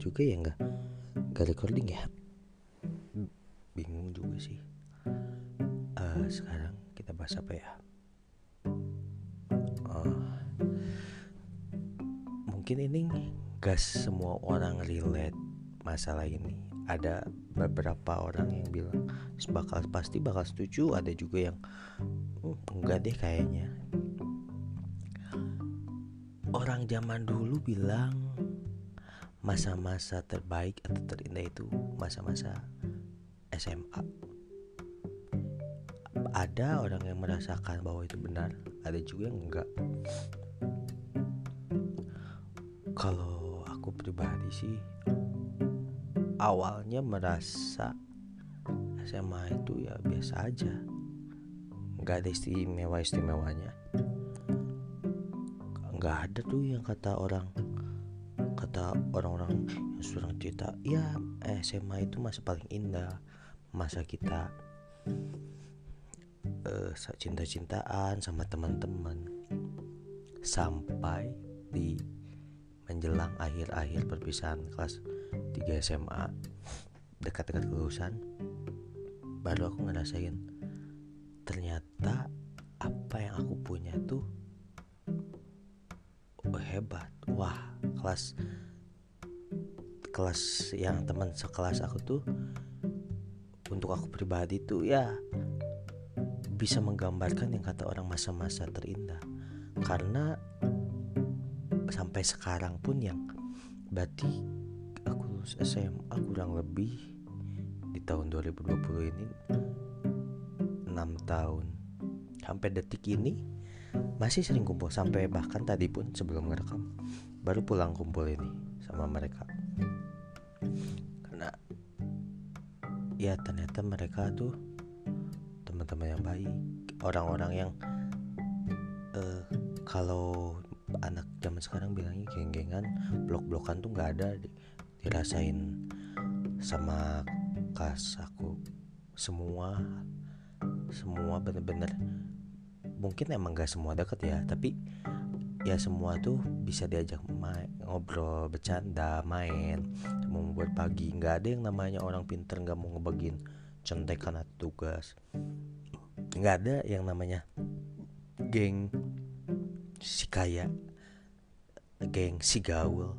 juga ya nggak nggak recording ya? Bingung juga sih. Uh, sekarang kita bahas apa ya? Uh, mungkin ini gas semua orang relate masalah ini. Ada beberapa orang yang bilang bakal pasti bakal setuju. Ada juga yang uh, enggak deh kayaknya. Orang zaman dulu bilang masa-masa terbaik atau terindah itu masa-masa SMA ada orang yang merasakan bahwa itu benar ada juga yang enggak. Kalau aku pribadi sih awalnya merasa SMA itu ya biasa aja. Nggak ada istimewa istimewanya nggak ada tuh yang kata orang kata orang-orang yang sudah cerita ya SMA itu masa paling indah masa kita uh, cinta-cintaan sama teman-teman. Sampai di menjelang akhir-akhir perpisahan kelas 3 SMA dekat-dekat kelulusan baru aku ngerasain ternyata apa yang aku punya tuh oh, hebat wah kelas kelas yang teman sekelas aku tuh untuk aku pribadi tuh ya bisa menggambarkan yang kata orang masa-masa terindah. Karena sampai sekarang pun yang berarti aku lulus SMA kurang lebih di tahun 2020 ini 6 tahun. Sampai detik ini masih sering kumpul sampai bahkan tadi pun sebelum ngerekam baru pulang kumpul ini sama mereka. Karena ya ternyata mereka tuh teman-teman yang baik orang-orang yang uh, kalau anak zaman sekarang bilangnya geng-gengan blok-blokan tuh nggak ada dirasain sama kas aku semua semua bener-bener mungkin emang gak semua deket ya tapi ya semua tuh bisa diajak main, ngobrol bercanda main mau buat pagi. Nggak ada yang namanya orang pinter nggak mau ngebagiin contekan atau tugas. Nggak ada yang namanya geng si kaya geng si gaul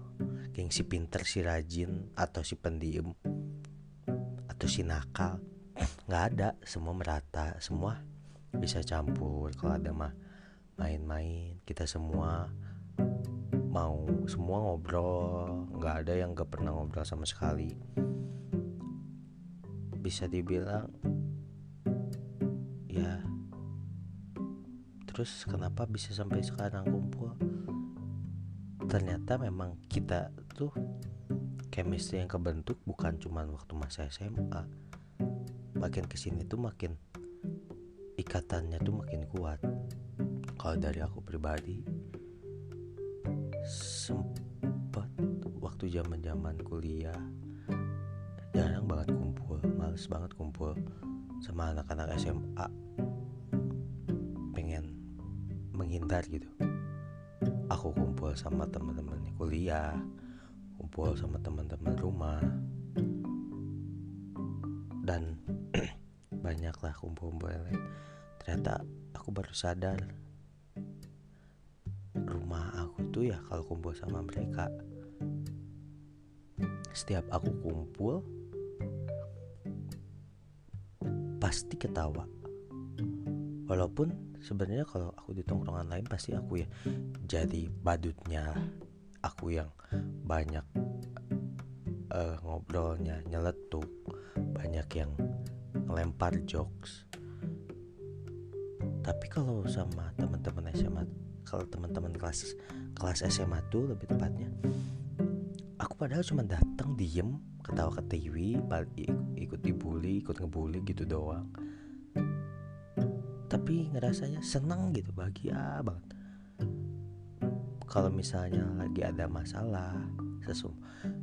geng si pinter si rajin atau si pendiem atau si nakal. Nggak ada semua merata semua bisa campur. Kalau ada mah main-main kita semua mau semua ngobrol. Nggak ada yang gak pernah ngobrol sama sekali. Bisa dibilang ya terus kenapa bisa sampai sekarang kumpul? Ternyata memang kita tuh chemistry yang kebentuk bukan cuma waktu masa SMA makin ke sini tuh makin ikatannya tuh makin kuat. Kalau dari aku pribadi sempat waktu zaman zaman kuliah jarang banget kumpul males banget kumpul sama anak-anak SMA pengen menghindar gitu. Aku kumpul sama teman-teman kuliah kumpul sama teman-teman rumah. Dan banyaklah kumpul-kumpul lain ternyata aku baru sadar. Rumah aku tuh ya kalau kumpul sama mereka setiap aku kumpul pasti ketawa. Walaupun sebenarnya kalau aku di tongkrongan lain pasti aku ya jadi badutnya aku yang banyak uh, ngobrolnya nyeletuk banyak yang ngelempar jokes tapi kalau sama teman-teman SMA kalau teman-teman kelas kelas SMA tuh lebih tepatnya aku padahal cuma datang diem ketawa ke TV ikut dibully ikut ngebully gitu doang. Tapi ngerasanya seneng gitu bahagia banget. Kalau misalnya lagi ada masalah sesum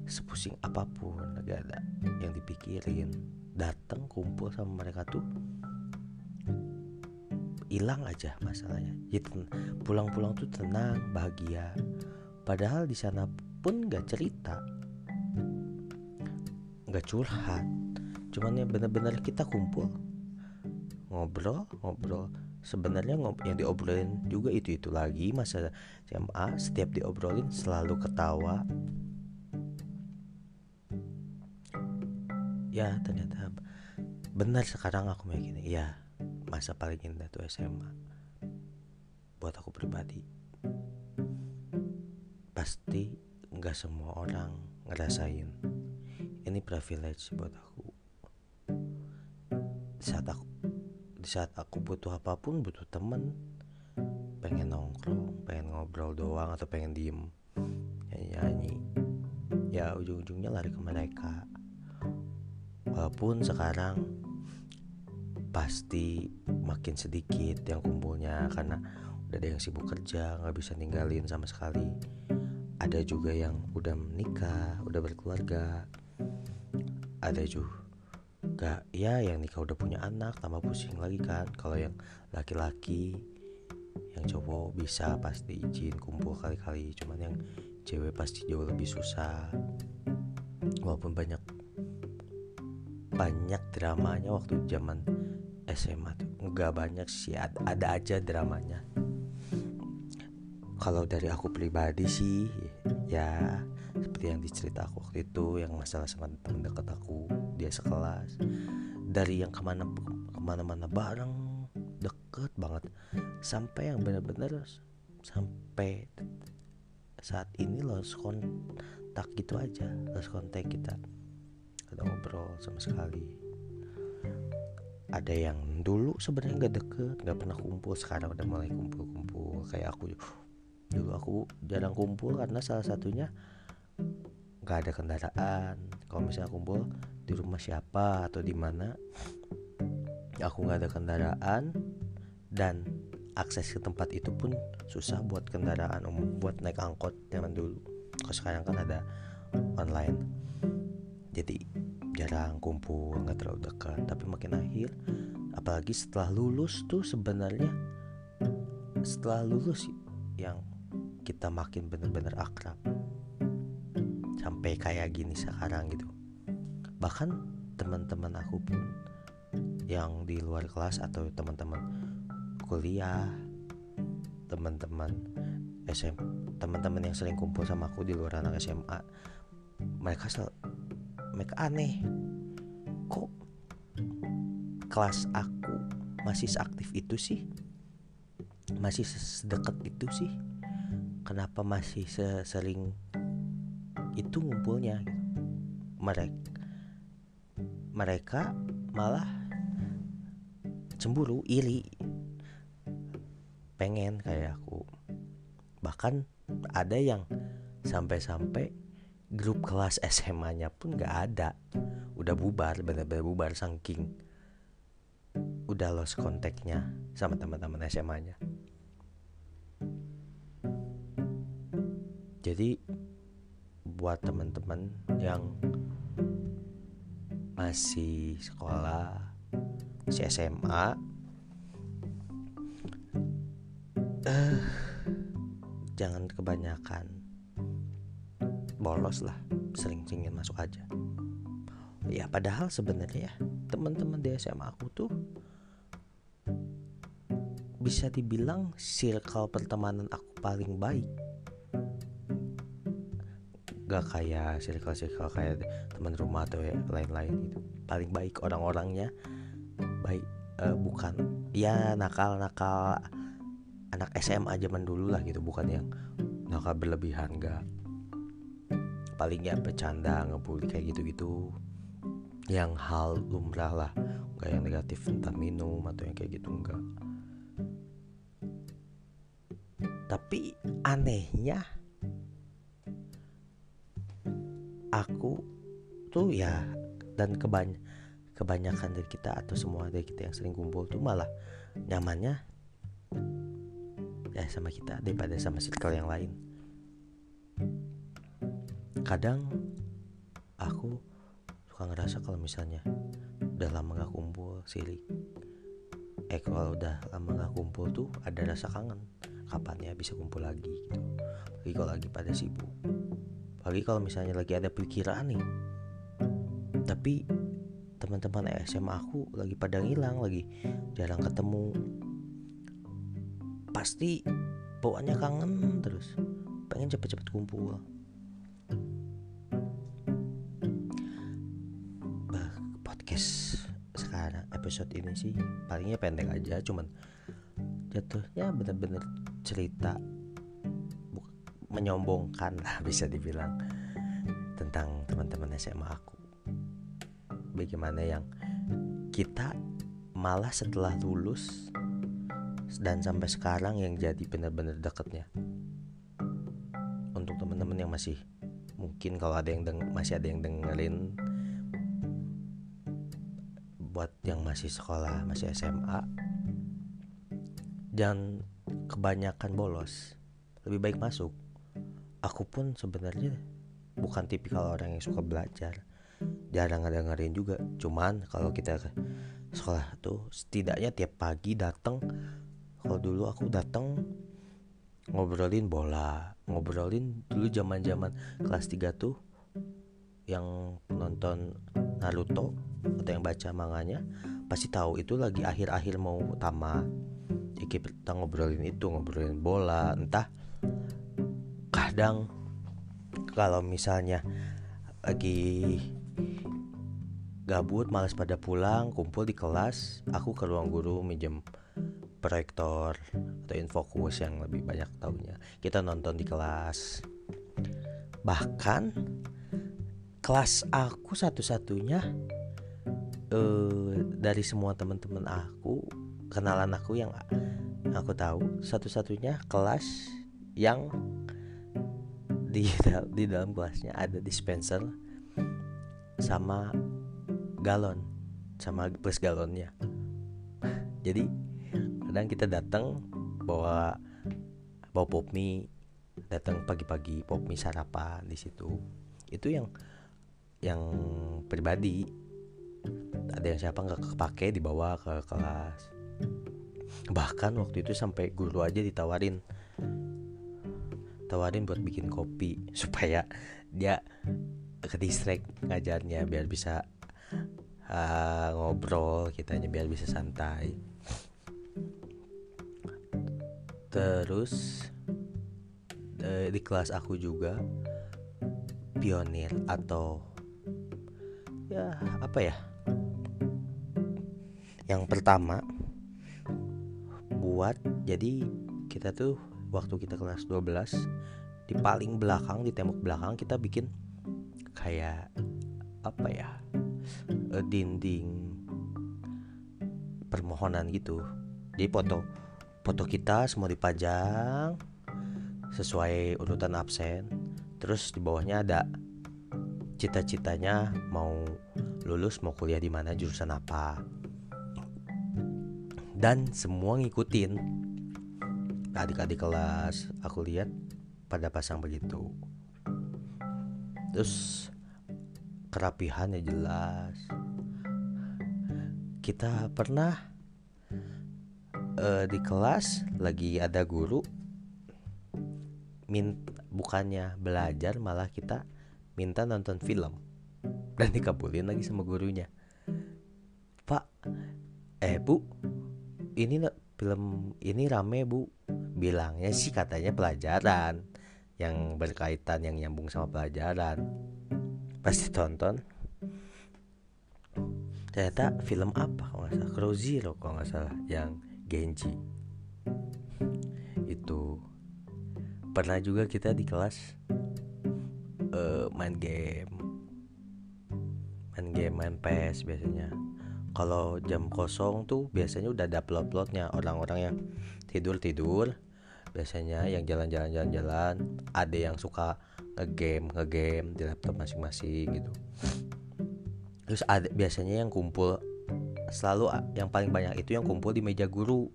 sepusing apa pun lagi ada yang dipikirin datang kumpul sama mereka tuh hilang aja masalahnya. Jadi pulang-pulang tuh tenang bahagia. Padahal di sana pun gak cerita. Nggak curhat. Cuman ya bener-bener kita kumpul. Ngobrol ngobrol. Sebenarnya yang diobrolin juga itu itu lagi masa SMA setiap diobrolin selalu ketawa. Ya ternyata benar sekarang aku mikirnya ya masa paling indah tuh SMA buat aku pribadi pasti nggak semua orang ngerasain. Ini privilege buat aku. Saat aku di saat aku butuh apa pun butuh temen pengen nongkrong pengen ngobrol doang atau pengen diem nyanyi nyanyi ya ujung-ujungnya lari ke mereka. Walaupun sekarang pasti makin sedikit yang kumpulnya karena udah ada yang sibuk kerja nggak bisa ninggalin sama sekali. Ada juga yang udah menikah udah berkeluarga. Ada juga ya yang nikah udah punya anak tambah pusing lagi kan. Kalau yang laki-laki yang cowok bisa pasti izin kumpul kali-kali cuman yang cewek pasti jauh lebih susah. Walaupun banyak banyak dramanya waktu zaman SMA tuh. Nggak banyak sih ada, ada aja dramanya. Kalau dari aku pribadi sih ya seperti yang dicerita aku waktu itu yang masalah sama teman dekat aku dia sekelas. Dari yang ke mana ke mana-mana bareng deket banget. Sampai yang benar-benar sampai saat ini lost kontak gitu aja lost kontak kita ada ngobrol sama sekali. Ada yang dulu sebenarnya nggak deket nggak pernah kumpul sekarang udah mulai kumpul-kumpul. Kayak aku dulu aku jarang kumpul karena salah satunya nggak ada kendaraan. Kalau misalnya kumpul di rumah siapa atau di mana aku nggak ada kendaraan dan akses ke tempat itu pun susah buat kendaraan umum buat naik angkot zaman dulu. Kalau sekarang kan ada online jadi jarang kumpul nggak terlalu dekat. Tapi makin akhir apalagi setelah lulus tuh sebenarnya setelah lulus yang kita makin bener-bener akrab. Sampai kayak gini sekarang gitu. Bahkan teman-teman aku pun yang di luar kelas atau teman-teman kuliah teman-teman SM teman-teman yang sering kumpul sama aku di luar anak SMA mereka mereka aneh. Kok kelas aku masih seaktif itu sih? Masih sedekat itu sih? Kenapa masih sering itu ngumpulnya? Mereka mereka malah cemburu iri. Pengen kayak aku. Bahkan ada yang sampai-sampai grup kelas SMA-nya pun gak ada. Udah bubar bener-bener bubar saking udah lost kontaknya sama teman-teman SMA-nya jadi buat teman-teman yang masih sekolah si SMA uh, jangan kebanyakan bolos lah sering-seringin masuk aja. Ya padahal sebenarnya ya teman-teman di SMA aku tuh bisa dibilang circle pertemanan aku paling baik. Gak kayak circle-circle kayak teman rumah atau ya, lain-lain gitu. Paling baik orang-orangnya baik uh, bukan ya nakal-nakal anak SMA zaman dulu lah gitu bukan yang nakal berlebihan gak paling ya bercanda ngebully kayak gitu-gitu. Yang hal lumrah lah nggak yang negatif entah minum atau yang kayak gitu enggak tapi anehnya aku tuh ya dan kebany kebanyakan dari kita atau semua dari kita yang sering kumpul tuh malah nyamannya ya sama kita daripada sama circle yang lain kadang aku suka ngerasa kalau misalnya udah lama gak kumpul sirik eh kalau udah lama gak kumpul tuh ada rasa kangen. Kapan ya bisa kumpul lagi gitu. Lagi kalau lagi pada sibuk. Lagi kalau misalnya lagi ada pikiran nih. Tapi teman-teman SMA aku lagi pada ngilang lagi jarang ketemu. Pasti bawaannya kangen terus. Pengen cepet-cepet kumpul podcast. Sekarang episode ini sih palingnya pendek aja cuman jatuhnya bener-bener cerita menyombongkan lah bisa dibilang tentang teman-teman SMA aku. Bagaimana yang kita malah setelah lulus dan sampai sekarang yang jadi benar-benar deketnya. Untuk teman-teman yang masih mungkin kalau ada yang masih ada yang dengerin buat yang masih sekolah masih SMA dan kebanyakan bolos. Lebih baik masuk. Aku pun sebenarnya bukan tipikal orang yang suka belajar. Jarang dengerin juga. Cuman kalau kita ke sekolah tuh setidaknya tiap pagi datang kalau dulu aku datang ngobrolin bola ngobrolin dulu zaman zaman kelas 3 tuh yang nonton Naruto atau yang baca manganya pasti tahu itu lagi akhir-akhir mau tamat ya kita ngobrolin itu ngobrolin bola entah. Kadang kalau misalnya lagi gabut males pada pulang kumpul di kelas aku ke ruang guru minjem proyektor atau infokus yang lebih banyak tahunya kita nonton di kelas. Bahkan kelas aku satu-satunya uh, dari semua teman-teman aku kenalan aku yang aku tahu satu-satunya kelas yang di di dalam kelasnya ada dispenser sama galon sama plus galonnya. Jadi kadang kita datang bawa bawa pop mie datang pagi-pagi pop mie sarapan di situ. Itu yang yang pribadi ada yang siapa nggak kepake dibawa ke kelas? Bahkan waktu itu sampai guru aja ditawarin. Tawarin buat bikin kopi supaya dia ke distrik ngajarnya biar bisa uh, ngobrol kitanya biar bisa santai. Terus uh, di kelas aku juga pionir atau ya apa ya yang pertama buat jadi kita tuh waktu kita kelas 12 di paling belakang di tembok belakang kita bikin kayak apa ya uh, dinding permohonan gitu. Di foto foto kita semua dipajang sesuai urutan absen. Terus di bawahnya ada cita-citanya mau lulus mau kuliah di mana jurusan apa dan semua ngikutin. Adik-adik kelas aku lihat pada pasang begitu. Terus kerapihan ya jelas. Kita pernah uh, di kelas lagi ada guru min bukannya belajar malah kita minta nonton film. Dan dikabulin lagi sama gurunya. Pak eh bu ini film ini rame bu. Bilangnya sih katanya pelajaran yang berkaitan yang nyambung sama pelajaran. Pasti tonton. Ternyata film apa kalau nggak salah? Crow Zero kalau nggak salah yang Genji. Itu. Pernah juga kita di kelas uh, main game. Main game main PS biasanya kalau jam kosong tuh biasanya udah ada upload-uploadnya orang-orang yang tidur-tidur biasanya yang jalan-jalan jalan-jalan ada yang suka ngegame ngegame di laptop masing-masing gitu. Terus ada biasanya yang kumpul selalu yang paling banyak itu yang kumpul di meja guru.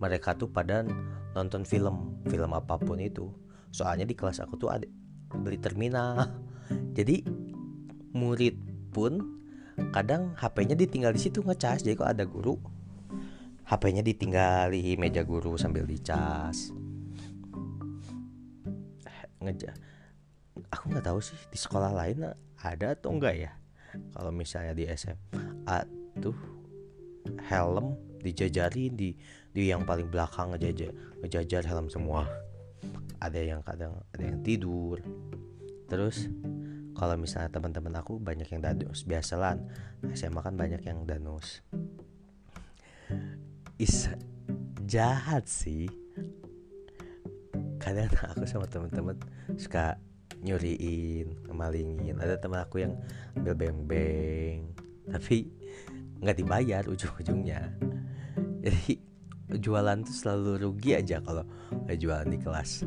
Mereka tuh pada nonton film film apa pun itu. Soalnya di kelas aku tuh ada beli terminal. Jadi murid pun kadang HP-nya ditinggal di situ ngecas jadi kok ada guru. HP-nya ditinggal di meja guru sambil dicas. Ngeja aku nggak tahu sih di sekolah lain ada atau enggak ya? Kalau misalnya di SMA tuh helm dijajarin di di yang paling belakang ngejajar ngejajar helm semua. Ada yang kadang ada yang tidur. Terus kalau misalnya teman-teman aku banyak yang danus biasalah SMA kan banyak yang danus. Is jahat sih. Kadang aku sama teman-teman suka nyuriin ngemalingin. Ada teman aku yang ambil beng-beng tapi nggak dibayar ujung-ujungnya. Jadi jualan tuh selalu rugi aja kalau jualan di kelas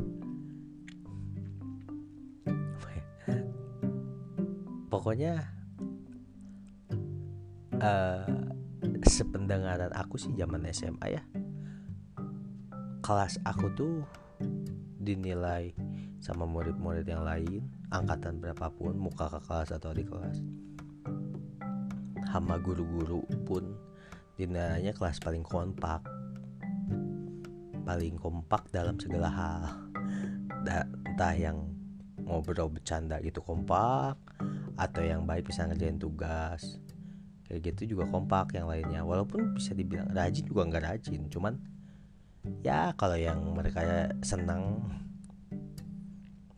pokoknya uh, sependengaran aku sih zaman SMA ya. Kelas aku tuh dinilai sama murid-murid yang lain angkatan berapapun muka ke kelas atau di kelas. Hama guru-guru pun dinilainya kelas paling kompak. Paling kompak dalam segala hal. Entah yang ngobrol bercanda gitu kompak atau yang baik bisa ngerjain tugas. Kayak gitu juga kompak yang lainnya. Walaupun bisa dibilang rajin juga nggak rajin. Cuman ya kalau yang mereka senang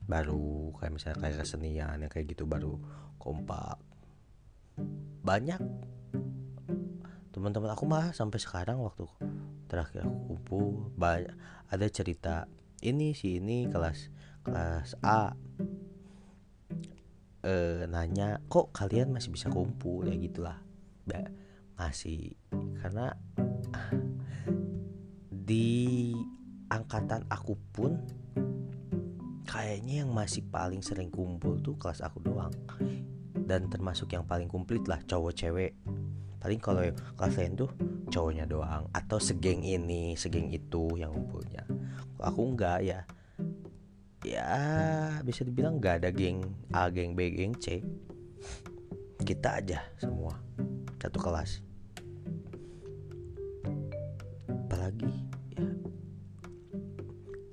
baru kayak misalnya kayak kesenian yang kayak gitu baru kompak. Banyak. Teman-teman aku mah sampai sekarang waktu terakhir aku kumpul banyak ada cerita ini si ini kelas kelas A e, nanya kok kalian masih bisa kumpul? Ya gitulah. Masih karena di angkatan aku pun kayaknya yang masih paling sering kumpul tuh kelas aku doang. Dan termasuk yang paling komplit lah cowok cewek. Paling kalau kelas lain tuh cowoknya doang. Atau segeng ini segeng itu yang kumpulnya. Aku enggak ya ya bisa dibilang nggak ada geng A geng B geng C. Kita aja semua satu kelas. Apalagi ya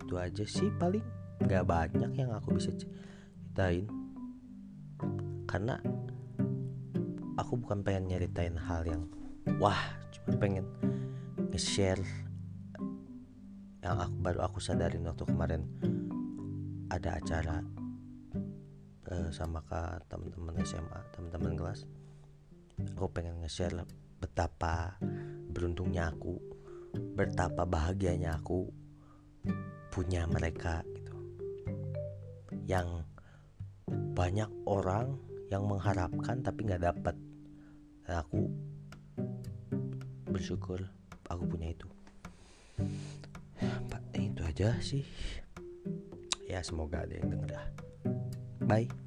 itu aja sih paling. Nggak banyak yang aku bisa ceritain. Karena aku bukan pengen nyeritain hal yang wah cuma pengen nge-share yang aku baru aku sadarin waktu kemarin ada acara uh, sama ke teman-teman SMA teman-teman kelas. Aku pengen nge-share betapa beruntungnya aku betapa bahagianya aku punya mereka gitu. Yang banyak orang yang mengharapkan tapi nggak dapat dan aku bersyukur aku punya itu. Itu aja sih ya semoga ada yang denger dah. Bye